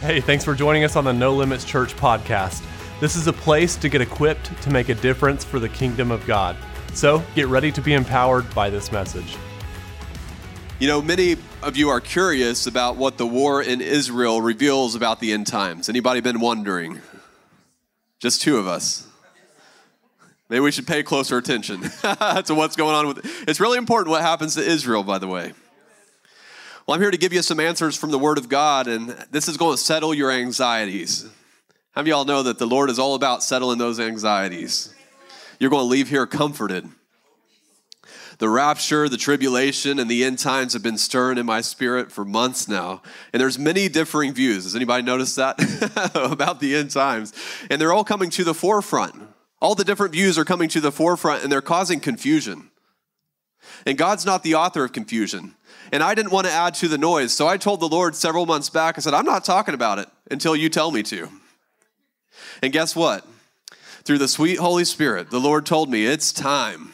Hey, thanks for joining us on the No Limits Church podcast. This is a place to get equipped to make a difference for the kingdom of God. So get ready to be empowered by this message. You know, many of you are curious about what the war in Israel reveals about the end times. Anybody been wondering? Just two of us. Maybe we should pay closer attention to what's going on with It's really important what happens to Israel, by the way. Well, I'm here to give you some answers from the Word of God, and this is going to settle your anxieties. How many of y'all know that the Lord is all about settling those anxieties? You're going to leave here comforted. The rapture, the tribulation, and the end times have been stirring in my spirit for months now. And there's many differing views. Has anybody noticed that? about the end times. And they're all coming to the forefront. All the different views are coming to the forefront and they're causing confusion. And God's not the author of confusion. And I didn't want to add to the noise. So I told the Lord several months back, I said, I'm not talking about it until you tell me to. And guess what? Through the sweet Holy Spirit, the Lord told me, it's time.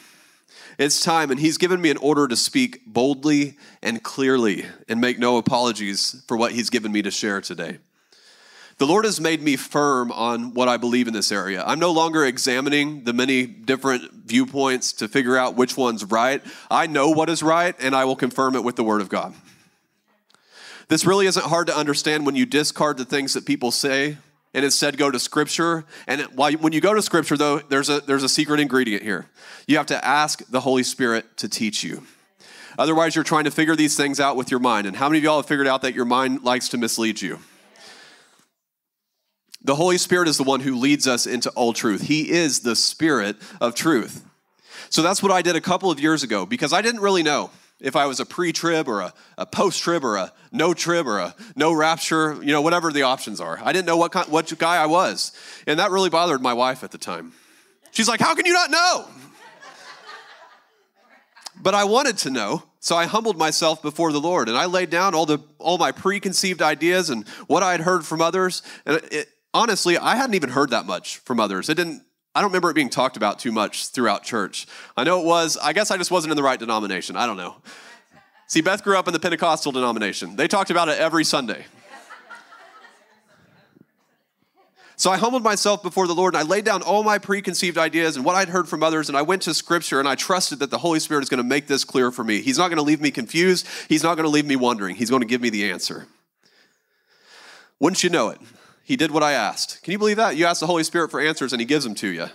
It's time. And He's given me an order to speak boldly and clearly and make no apologies for what He's given me to share today. The Lord has made me firm on what I believe in this area. I'm no longer examining the many different viewpoints to figure out which one's right. I know what is right, and I will confirm it with the Word of God. This really isn't hard to understand when you discard the things that people say and instead go to Scripture. And when you go to Scripture, though, there's a, there's a secret ingredient here. You have to ask the Holy Spirit to teach you. Otherwise, you're trying to figure these things out with your mind. And how many of y'all have figured out that your mind likes to mislead you? The Holy Spirit is the one who leads us into all truth. He is the Spirit of truth. So that's what I did a couple of years ago because I didn't really know if I was a pre trib or a, a post trib or a no trib or a no rapture, you know, whatever the options are. I didn't know what, kind, what guy I was. And that really bothered my wife at the time. She's like, How can you not know? but I wanted to know. So I humbled myself before the Lord and I laid down all the all my preconceived ideas and what I had heard from others. And it, honestly, I hadn't even heard that much from others. It didn't, I don't remember it being talked about too much throughout church. I know it was, I guess I just wasn't in the right denomination. I don't know. See, Beth grew up in the Pentecostal denomination. They talked about it every Sunday. So I humbled myself before the Lord and I laid down all my preconceived ideas and what I'd heard from others and I went to scripture and I trusted that the Holy Spirit is going to make this clear for me. He's not going to leave me confused. He's not going to leave me wondering. He's going to give me the answer. Wouldn't you know it? He did what I asked. Can you believe that? You ask the Holy Spirit for answers and He gives them to you.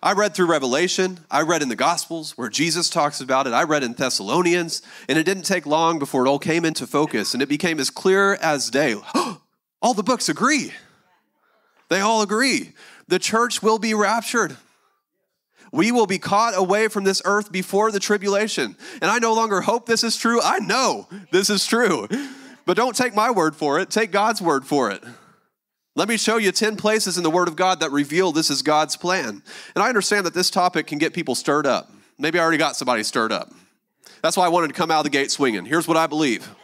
I read through Revelation. I read in the Gospels where Jesus talks about it. I read in Thessalonians, and it didn't take long before it all came into focus and it became as clear as day. all the books agree. They all agree. The church will be raptured. We will be caught away from this earth before the tribulation. And I no longer hope this is true. I know this is true. But don't take my word for it, take God's word for it. Let me show you 10 places in the Word of God that reveal this is God's plan. And I understand that this topic can get people stirred up. Maybe I already got somebody stirred up. That's why I wanted to come out of the gate swinging. Here's what I believe.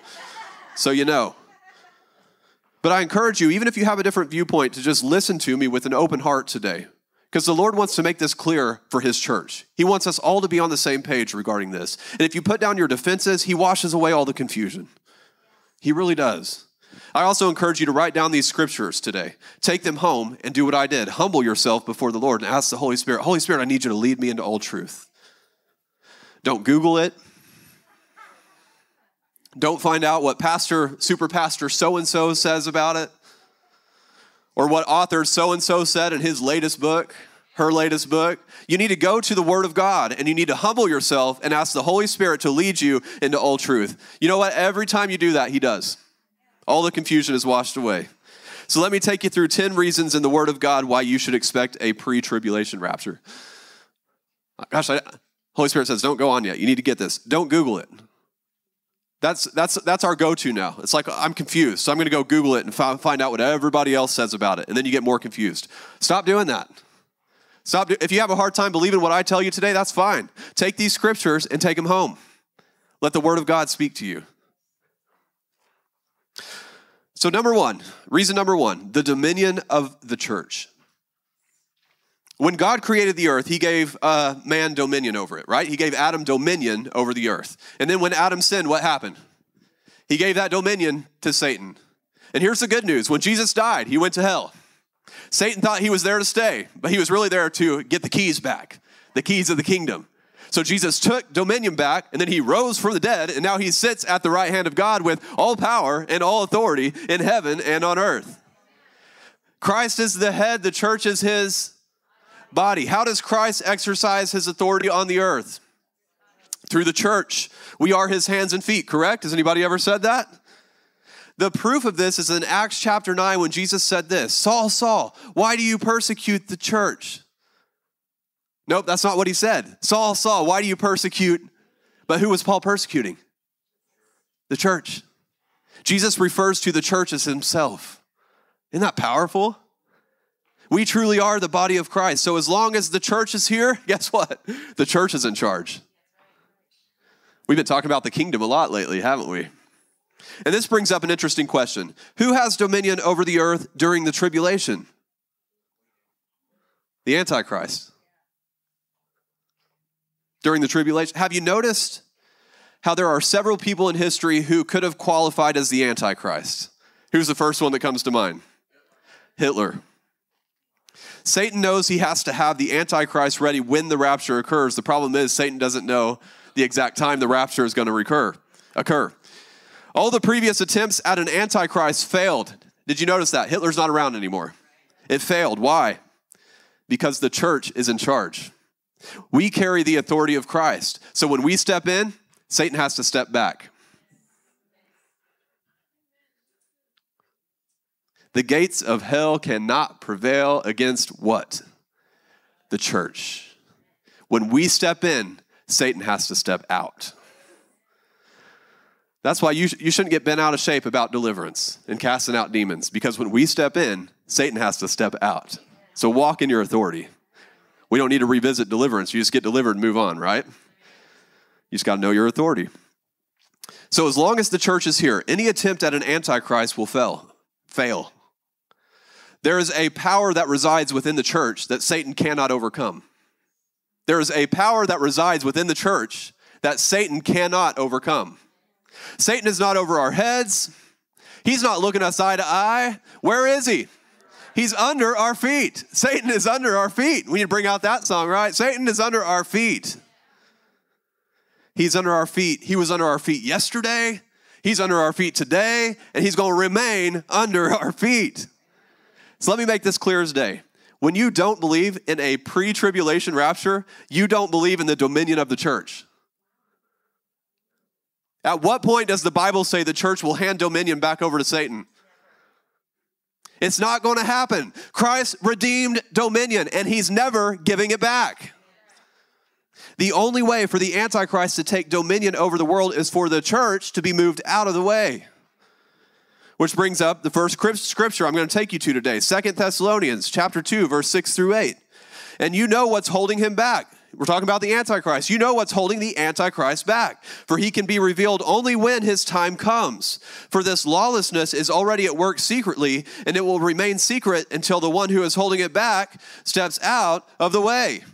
So you know. But I encourage you, even if you have a different viewpoint, to just listen to me with an open heart today. Because the Lord wants to make this clear for His church. He wants us all to be on the same page regarding this. And if you put down your defenses, He washes away all the confusion. He really does. I also encourage you to write down these scriptures today. Take them home and do what I did. Humble yourself before the Lord and ask the Holy Spirit, Holy Spirit, I need you to lead me into all truth. Don't Google it. Don't find out what pastor, super pastor so and so says about it, or what author so and so said in his latest book, her latest book. You need to go to the Word of God and you need to humble yourself and ask the Holy Spirit to lead you into all truth. You know what? Every time you do that, He does. All the confusion is washed away. So let me take you through 10 reasons in the Word of God why you should expect a pre tribulation rapture. Gosh, I, Holy Spirit says, don't go on yet. You need to get this. Don't Google it. That's, that's, that's our go to now. It's like, I'm confused, so I'm going to go Google it and find out what everybody else says about it. And then you get more confused. Stop doing that. Stop. Do- if you have a hard time believing what I tell you today, that's fine. Take these scriptures and take them home. Let the Word of God speak to you. So, number one, reason number one, the dominion of the church. When God created the earth, he gave uh, man dominion over it, right? He gave Adam dominion over the earth. And then when Adam sinned, what happened? He gave that dominion to Satan. And here's the good news when Jesus died, he went to hell. Satan thought he was there to stay, but he was really there to get the keys back, the keys of the kingdom. So Jesus took dominion back, and then he rose from the dead, and now he sits at the right hand of God with all power and all authority in heaven and on earth. Christ is the head, the church is his body. How does Christ exercise his authority on the earth? Through the church. We are his hands and feet, correct? Has anybody ever said that? The proof of this is in Acts chapter 9 when Jesus said this Saul, Saul, why do you persecute the church? Nope, that's not what he said. Saul, Saul, why do you persecute? But who was Paul persecuting? The church. Jesus refers to the church as himself. Isn't that powerful? We truly are the body of Christ. So as long as the church is here, guess what? The church is in charge. We've been talking about the kingdom a lot lately, haven't we? And this brings up an interesting question Who has dominion over the earth during the tribulation? The Antichrist. During the tribulation. Have you noticed how there are several people in history who could have qualified as the Antichrist? Who's the first one that comes to mind? Hitler. Satan knows he has to have the Antichrist ready when the rapture occurs. The problem is, Satan doesn't know the exact time the rapture is going to recur, occur. All the previous attempts at an antichrist failed. Did you notice that? Hitler's not around anymore. It failed. Why? Because the church is in charge. We carry the authority of Christ. So when we step in, Satan has to step back. The gates of hell cannot prevail against what? The church. When we step in, Satan has to step out. That's why you, you shouldn't get bent out of shape about deliverance and casting out demons, because when we step in, Satan has to step out. So walk in your authority. We don't need to revisit deliverance. You just get delivered and move on, right? You just got to know your authority. So as long as the church is here, any attempt at an antichrist will fail. Fail. There is a power that resides within the church that Satan cannot overcome. There is a power that resides within the church that Satan cannot overcome. Satan is not over our heads. He's not looking us eye to eye. Where is he? He's under our feet. Satan is under our feet. We need to bring out that song, right? Satan is under our feet. He's under our feet. He was under our feet yesterday. He's under our feet today, and he's going to remain under our feet. So let me make this clear as day. When you don't believe in a pre tribulation rapture, you don't believe in the dominion of the church. At what point does the Bible say the church will hand dominion back over to Satan? It's not going to happen. Christ redeemed dominion, and he's never giving it back. The only way for the Antichrist to take dominion over the world is for the church to be moved out of the way. Which brings up the first scripture I'm going to take you to today, Second Thessalonians chapter 2, verse 6 through 8. And you know what's holding him back. We're talking about the Antichrist. You know what's holding the Antichrist back, for he can be revealed only when his time comes. For this lawlessness is already at work secretly, and it will remain secret until the one who is holding it back steps out of the way.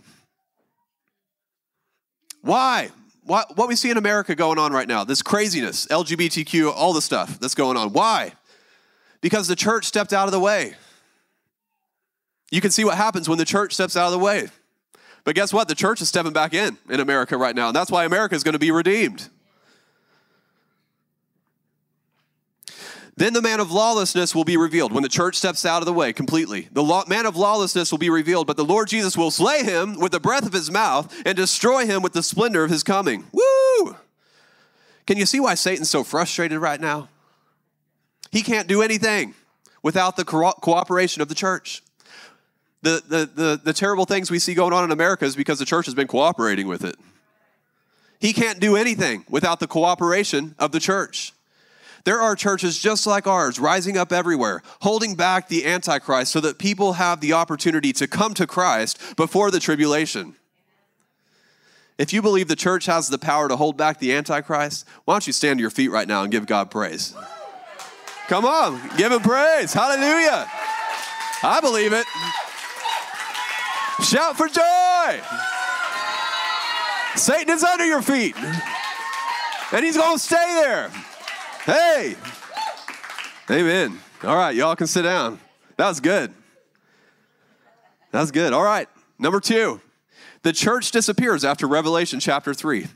Why? What, what we see in America going on right now, this craziness, LGBTQ, all the stuff that's going on. Why? Because the church stepped out of the way. You can see what happens when the church steps out of the way. But guess what? The church is stepping back in in America right now. And that's why America is going to be redeemed. Then the man of lawlessness will be revealed when the church steps out of the way completely. The law, man of lawlessness will be revealed, but the Lord Jesus will slay him with the breath of his mouth and destroy him with the splendor of his coming. Woo! Can you see why Satan's so frustrated right now? He can't do anything without the co- cooperation of the church. The, the, the, the terrible things we see going on in America is because the church has been cooperating with it. He can't do anything without the cooperation of the church. There are churches just like ours rising up everywhere, holding back the Antichrist so that people have the opportunity to come to Christ before the tribulation. If you believe the church has the power to hold back the Antichrist, why don't you stand to your feet right now and give God praise? Come on, give him praise. Hallelujah. I believe it. Shout for joy. Satan is under your feet, and he's going to stay there. Hey. Amen. All right, y'all can sit down. That was good. That was good. All right, number two. The church disappears after Revelation chapter 3.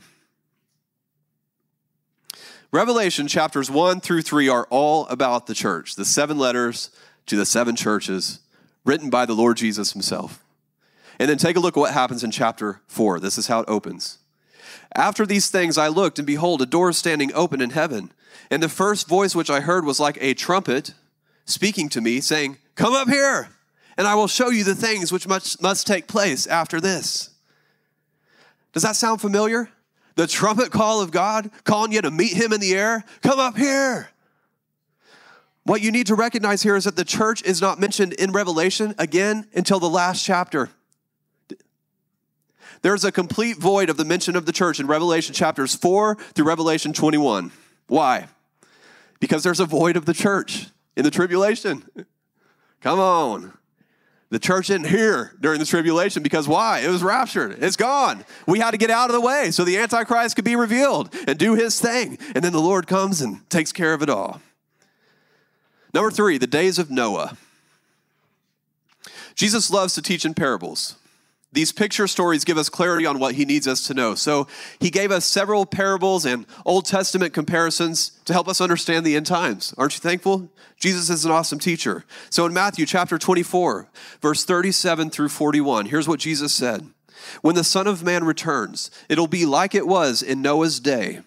Revelation chapters 1 through 3 are all about the church, the seven letters to the seven churches written by the Lord Jesus himself. And then take a look at what happens in chapter 4. This is how it opens. After these things I looked, and behold, a door standing open in heaven. And the first voice which I heard was like a trumpet speaking to me, saying, Come up here, and I will show you the things which must, must take place after this. Does that sound familiar? The trumpet call of God calling you to meet Him in the air? Come up here. What you need to recognize here is that the church is not mentioned in Revelation again until the last chapter. There's a complete void of the mention of the church in Revelation chapters 4 through Revelation 21. Why? Because there's a void of the church in the tribulation. Come on. The church isn't here during the tribulation because why? It was raptured. It's gone. We had to get out of the way so the Antichrist could be revealed and do his thing. And then the Lord comes and takes care of it all. Number three, the days of Noah. Jesus loves to teach in parables. These picture stories give us clarity on what he needs us to know. So he gave us several parables and Old Testament comparisons to help us understand the end times. Aren't you thankful? Jesus is an awesome teacher. So in Matthew chapter 24, verse 37 through 41, here's what Jesus said When the Son of Man returns, it'll be like it was in Noah's day.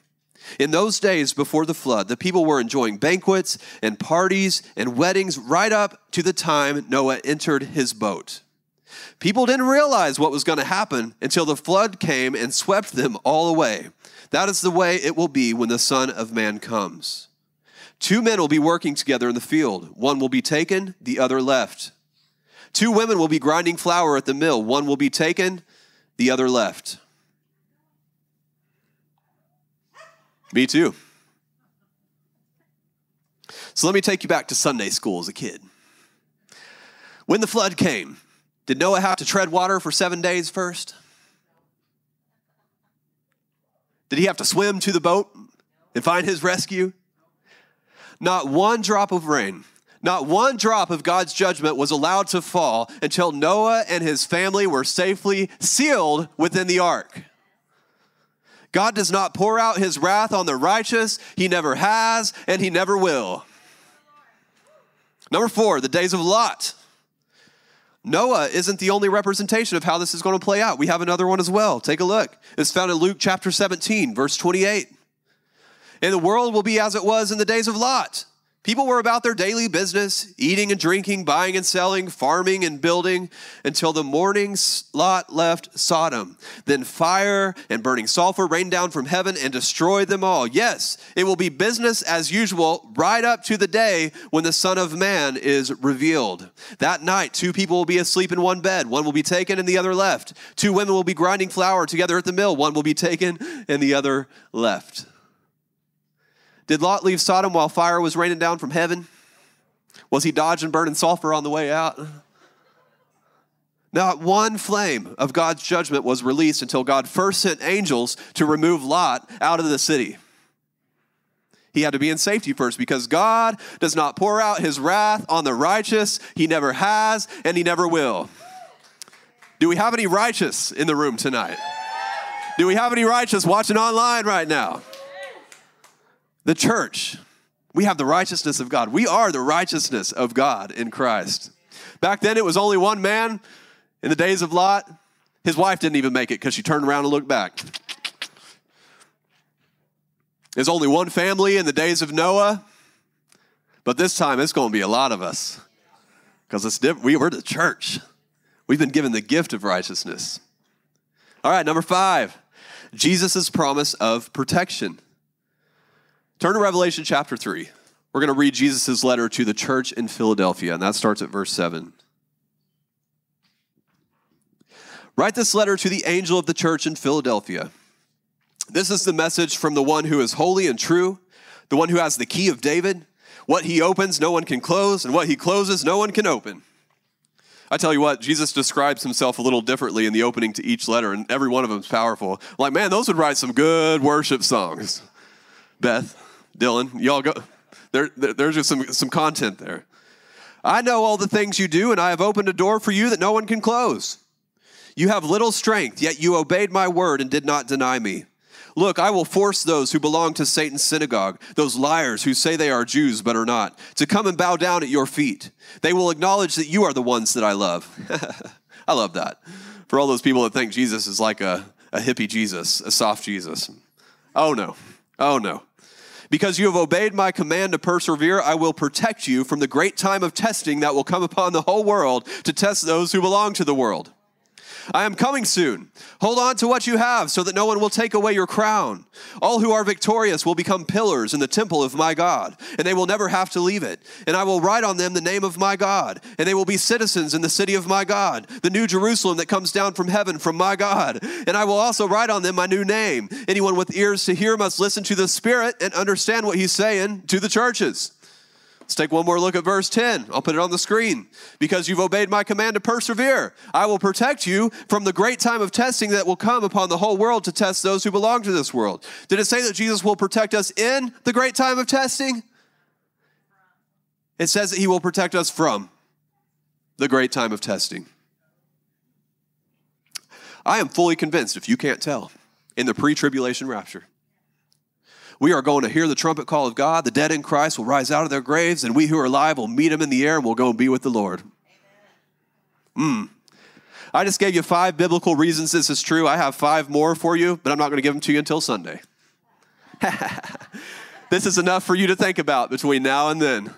In those days before the flood, the people were enjoying banquets and parties and weddings right up to the time Noah entered his boat. People didn't realize what was going to happen until the flood came and swept them all away. That is the way it will be when the Son of Man comes. Two men will be working together in the field. One will be taken, the other left. Two women will be grinding flour at the mill. One will be taken, the other left. Me too. So let me take you back to Sunday school as a kid. When the flood came, did Noah have to tread water for seven days first? Did he have to swim to the boat and find his rescue? Not one drop of rain, not one drop of God's judgment was allowed to fall until Noah and his family were safely sealed within the ark. God does not pour out his wrath on the righteous. He never has, and he never will. Number four, the days of Lot. Noah isn't the only representation of how this is going to play out. We have another one as well. Take a look. It's found in Luke chapter 17, verse 28. And the world will be as it was in the days of Lot. People were about their daily business, eating and drinking, buying and selling, farming and building, until the morning Lot left Sodom. Then fire and burning sulfur rained down from heaven and destroyed them all. Yes, it will be business as usual right up to the day when the Son of Man is revealed. That night, two people will be asleep in one bed. One will be taken and the other left. Two women will be grinding flour together at the mill. One will be taken and the other left. Did Lot leave Sodom while fire was raining down from heaven? Was he dodging burning sulfur on the way out? Not one flame of God's judgment was released until God first sent angels to remove Lot out of the city. He had to be in safety first because God does not pour out his wrath on the righteous. He never has and he never will. Do we have any righteous in the room tonight? Do we have any righteous watching online right now? The church. We have the righteousness of God. We are the righteousness of God in Christ. Back then, it was only one man in the days of Lot. His wife didn't even make it because she turned around and looked back. There's only one family in the days of Noah, but this time it's going to be a lot of us because it's different. We, we're the church. We've been given the gift of righteousness. All right, number five Jesus' promise of protection. Turn to Revelation chapter 3. We're going to read Jesus' letter to the church in Philadelphia, and that starts at verse 7. Write this letter to the angel of the church in Philadelphia. This is the message from the one who is holy and true, the one who has the key of David. What he opens, no one can close, and what he closes, no one can open. I tell you what, Jesus describes himself a little differently in the opening to each letter, and every one of them is powerful. Like, man, those would write some good worship songs. Beth. Dylan, y'all go. there, there, there's just some, some content there. I know all the things you do, and I have opened a door for you that no one can close. You have little strength, yet you obeyed my word and did not deny me. Look, I will force those who belong to Satan's synagogue, those liars who say they are Jews but are not, to come and bow down at your feet. They will acknowledge that you are the ones that I love. I love that. For all those people that think Jesus is like a, a hippie Jesus, a soft Jesus. Oh no. Oh no. Because you have obeyed my command to persevere, I will protect you from the great time of testing that will come upon the whole world to test those who belong to the world. I am coming soon. Hold on to what you have so that no one will take away your crown. All who are victorious will become pillars in the temple of my God, and they will never have to leave it. And I will write on them the name of my God, and they will be citizens in the city of my God, the new Jerusalem that comes down from heaven from my God. And I will also write on them my new name. Anyone with ears to hear must listen to the Spirit and understand what he's saying to the churches. Let's take one more look at verse 10. I'll put it on the screen. Because you've obeyed my command to persevere, I will protect you from the great time of testing that will come upon the whole world to test those who belong to this world. Did it say that Jesus will protect us in the great time of testing? It says that he will protect us from the great time of testing. I am fully convinced, if you can't tell, in the pre tribulation rapture we are going to hear the trumpet call of God. The dead in Christ will rise out of their graves, and we who are alive will meet him in the air and we'll go and be with the Lord. Mm. I just gave you five biblical reasons this is true. I have five more for you, but I'm not going to give them to you until Sunday. this is enough for you to think about between now and then.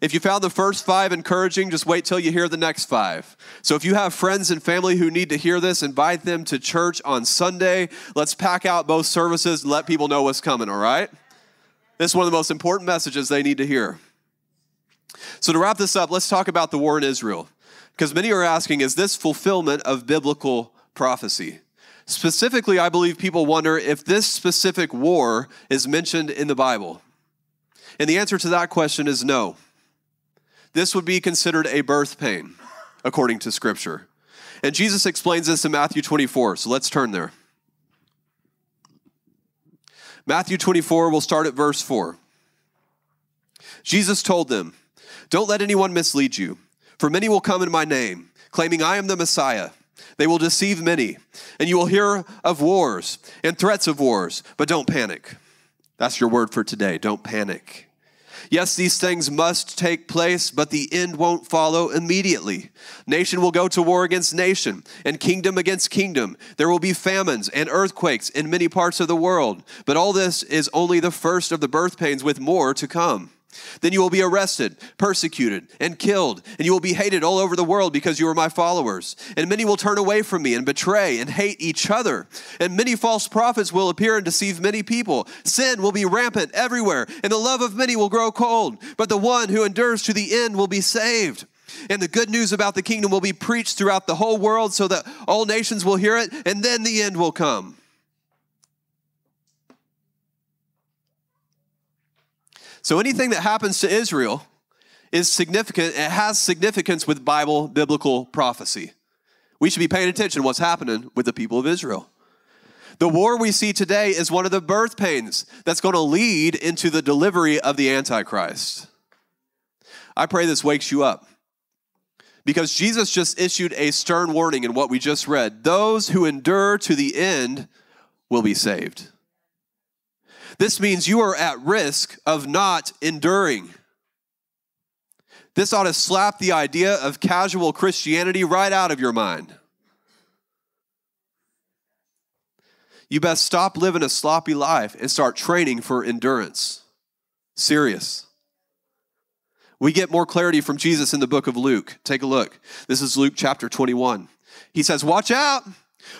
If you found the first five encouraging, just wait till you hear the next five. So if you have friends and family who need to hear this, invite them to church on Sunday. Let's pack out both services and let people know what's coming, all right? This is one of the most important messages they need to hear. So to wrap this up, let's talk about the war in Israel. Because many are asking, is this fulfillment of biblical prophecy? Specifically, I believe people wonder if this specific war is mentioned in the Bible. And the answer to that question is no. This would be considered a birth pain, according to Scripture. And Jesus explains this in Matthew 24, so let's turn there. Matthew 24, we'll start at verse 4. Jesus told them, Don't let anyone mislead you, for many will come in my name, claiming I am the Messiah. They will deceive many, and you will hear of wars and threats of wars, but don't panic. That's your word for today. Don't panic. Yes, these things must take place, but the end won't follow immediately. Nation will go to war against nation, and kingdom against kingdom. There will be famines and earthquakes in many parts of the world. But all this is only the first of the birth pains, with more to come. Then you will be arrested, persecuted, and killed, and you will be hated all over the world because you are my followers. And many will turn away from me and betray and hate each other. And many false prophets will appear and deceive many people. Sin will be rampant everywhere, and the love of many will grow cold. But the one who endures to the end will be saved. And the good news about the kingdom will be preached throughout the whole world so that all nations will hear it, and then the end will come. So anything that happens to Israel is significant. It has significance with Bible biblical prophecy. We should be paying attention to what's happening with the people of Israel. The war we see today is one of the birth pains that's going to lead into the delivery of the Antichrist. I pray this wakes you up because Jesus just issued a stern warning in what we just read. Those who endure to the end will be saved. This means you are at risk of not enduring. This ought to slap the idea of casual Christianity right out of your mind. You best stop living a sloppy life and start training for endurance. Serious. We get more clarity from Jesus in the book of Luke. Take a look. This is Luke chapter 21. He says, Watch out.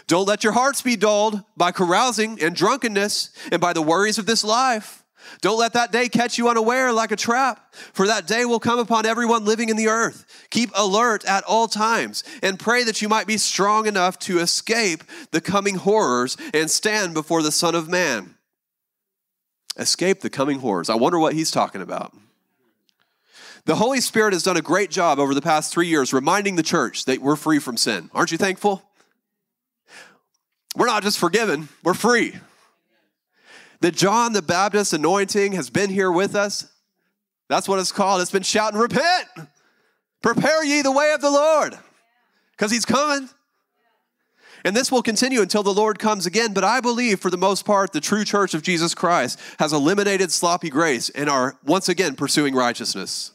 Don't let your hearts be dulled by carousing and drunkenness and by the worries of this life. Don't let that day catch you unaware like a trap, for that day will come upon everyone living in the earth. Keep alert at all times and pray that you might be strong enough to escape the coming horrors and stand before the Son of Man. Escape the coming horrors. I wonder what he's talking about. The Holy Spirit has done a great job over the past three years reminding the church that we're free from sin. Aren't you thankful? We're not just forgiven, we're free. The John the Baptist anointing has been here with us. That's what it's called. It's been shouting, Repent! Prepare ye the way of the Lord, because he's coming. And this will continue until the Lord comes again. But I believe, for the most part, the true church of Jesus Christ has eliminated sloppy grace and are once again pursuing righteousness.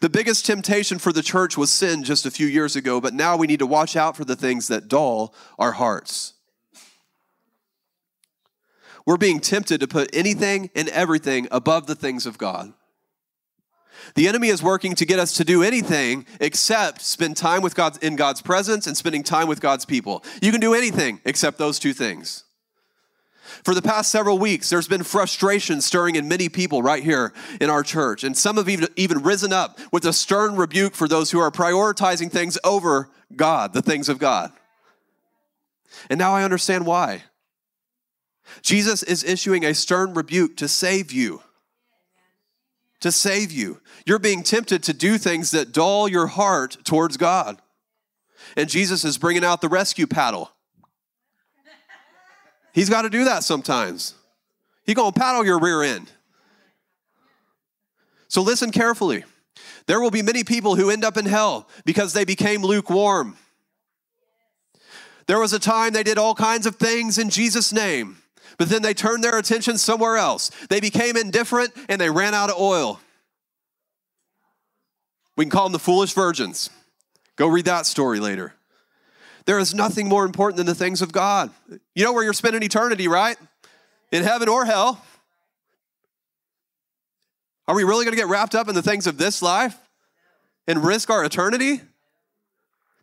The biggest temptation for the church was sin just a few years ago, but now we need to watch out for the things that dull our hearts. We're being tempted to put anything and everything above the things of God. The enemy is working to get us to do anything except spend time with God in God's presence and spending time with God's people. You can do anything except those two things. For the past several weeks, there's been frustration stirring in many people right here in our church. And some have even, even risen up with a stern rebuke for those who are prioritizing things over God, the things of God. And now I understand why. Jesus is issuing a stern rebuke to save you. To save you. You're being tempted to do things that dull your heart towards God. And Jesus is bringing out the rescue paddle. He's got to do that sometimes. He's going to paddle your rear end. So listen carefully. There will be many people who end up in hell because they became lukewarm. There was a time they did all kinds of things in Jesus' name but then they turned their attention somewhere else. They became indifferent and they ran out of oil. We can call them the foolish virgins. Go read that story later. There is nothing more important than the things of God. You know where you're spending eternity, right? In heaven or hell. Are we really going to get wrapped up in the things of this life and risk our eternity?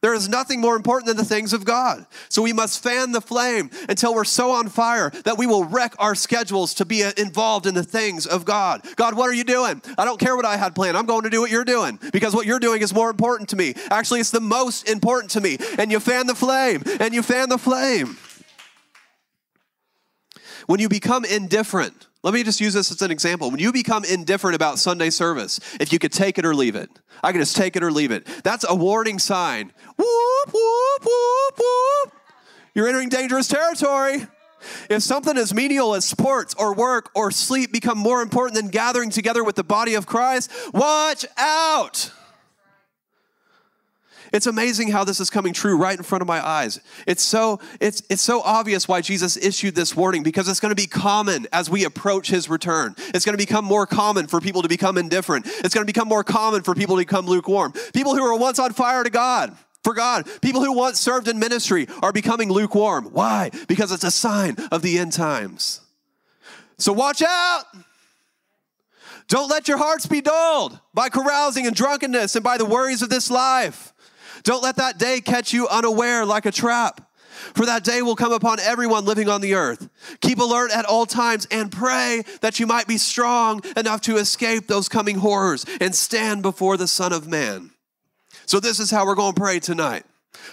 There is nothing more important than the things of God. So we must fan the flame until we're so on fire that we will wreck our schedules to be uh, involved in the things of God. God, what are you doing? I don't care what I had planned. I'm going to do what you're doing because what you're doing is more important to me. Actually, it's the most important to me. And you fan the flame and you fan the flame. When you become indifferent, let me just use this as an example. When you become indifferent about Sunday service, if you could take it or leave it, I can just take it or leave it. That's a warning sign. Whoop, whoop, whoop, whoop. You're entering dangerous territory. If something as menial as sports or work or sleep become more important than gathering together with the body of Christ, watch out. It's amazing how this is coming true right in front of my eyes. It's so it's it's so obvious why Jesus issued this warning because it's going to be common as we approach his return. It's going to become more common for people to become indifferent. It's going to become more common for people to become lukewarm. People who were once on fire to God for God. People who once served in ministry are becoming lukewarm. Why? Because it's a sign of the end times. So watch out. Don't let your hearts be dulled by carousing and drunkenness and by the worries of this life. Don't let that day catch you unaware like a trap. For that day will come upon everyone living on the earth. Keep alert at all times and pray that you might be strong enough to escape those coming horrors and stand before the Son of Man. So, this is how we're going to pray tonight.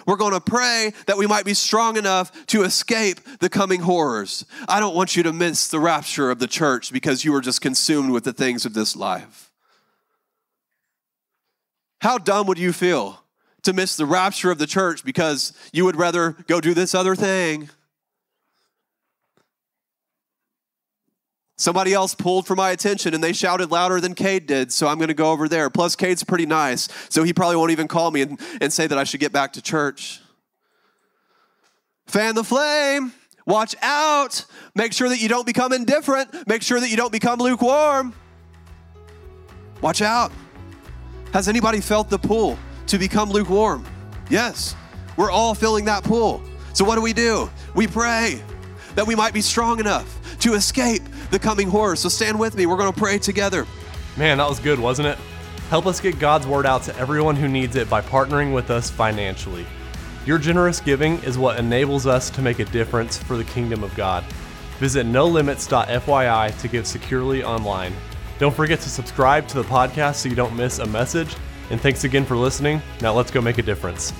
We're going to pray that we might be strong enough to escape the coming horrors. I don't want you to miss the rapture of the church because you are just consumed with the things of this life. How dumb would you feel to miss the rapture of the church because you would rather go do this other thing. Somebody else pulled for my attention and they shouted louder than Kade did, so I'm going to go over there. Plus, Kade's pretty nice, so he probably won't even call me and, and say that I should get back to church. Fan the flame. Watch out. Make sure that you don't become indifferent. Make sure that you don't become lukewarm. Watch out. Has anybody felt the pull? To become lukewarm. Yes, we're all filling that pool. So, what do we do? We pray that we might be strong enough to escape the coming horror. So, stand with me. We're going to pray together. Man, that was good, wasn't it? Help us get God's word out to everyone who needs it by partnering with us financially. Your generous giving is what enables us to make a difference for the kingdom of God. Visit nolimits.fyi to give securely online. Don't forget to subscribe to the podcast so you don't miss a message and thanks again for listening. Now let's go make a difference.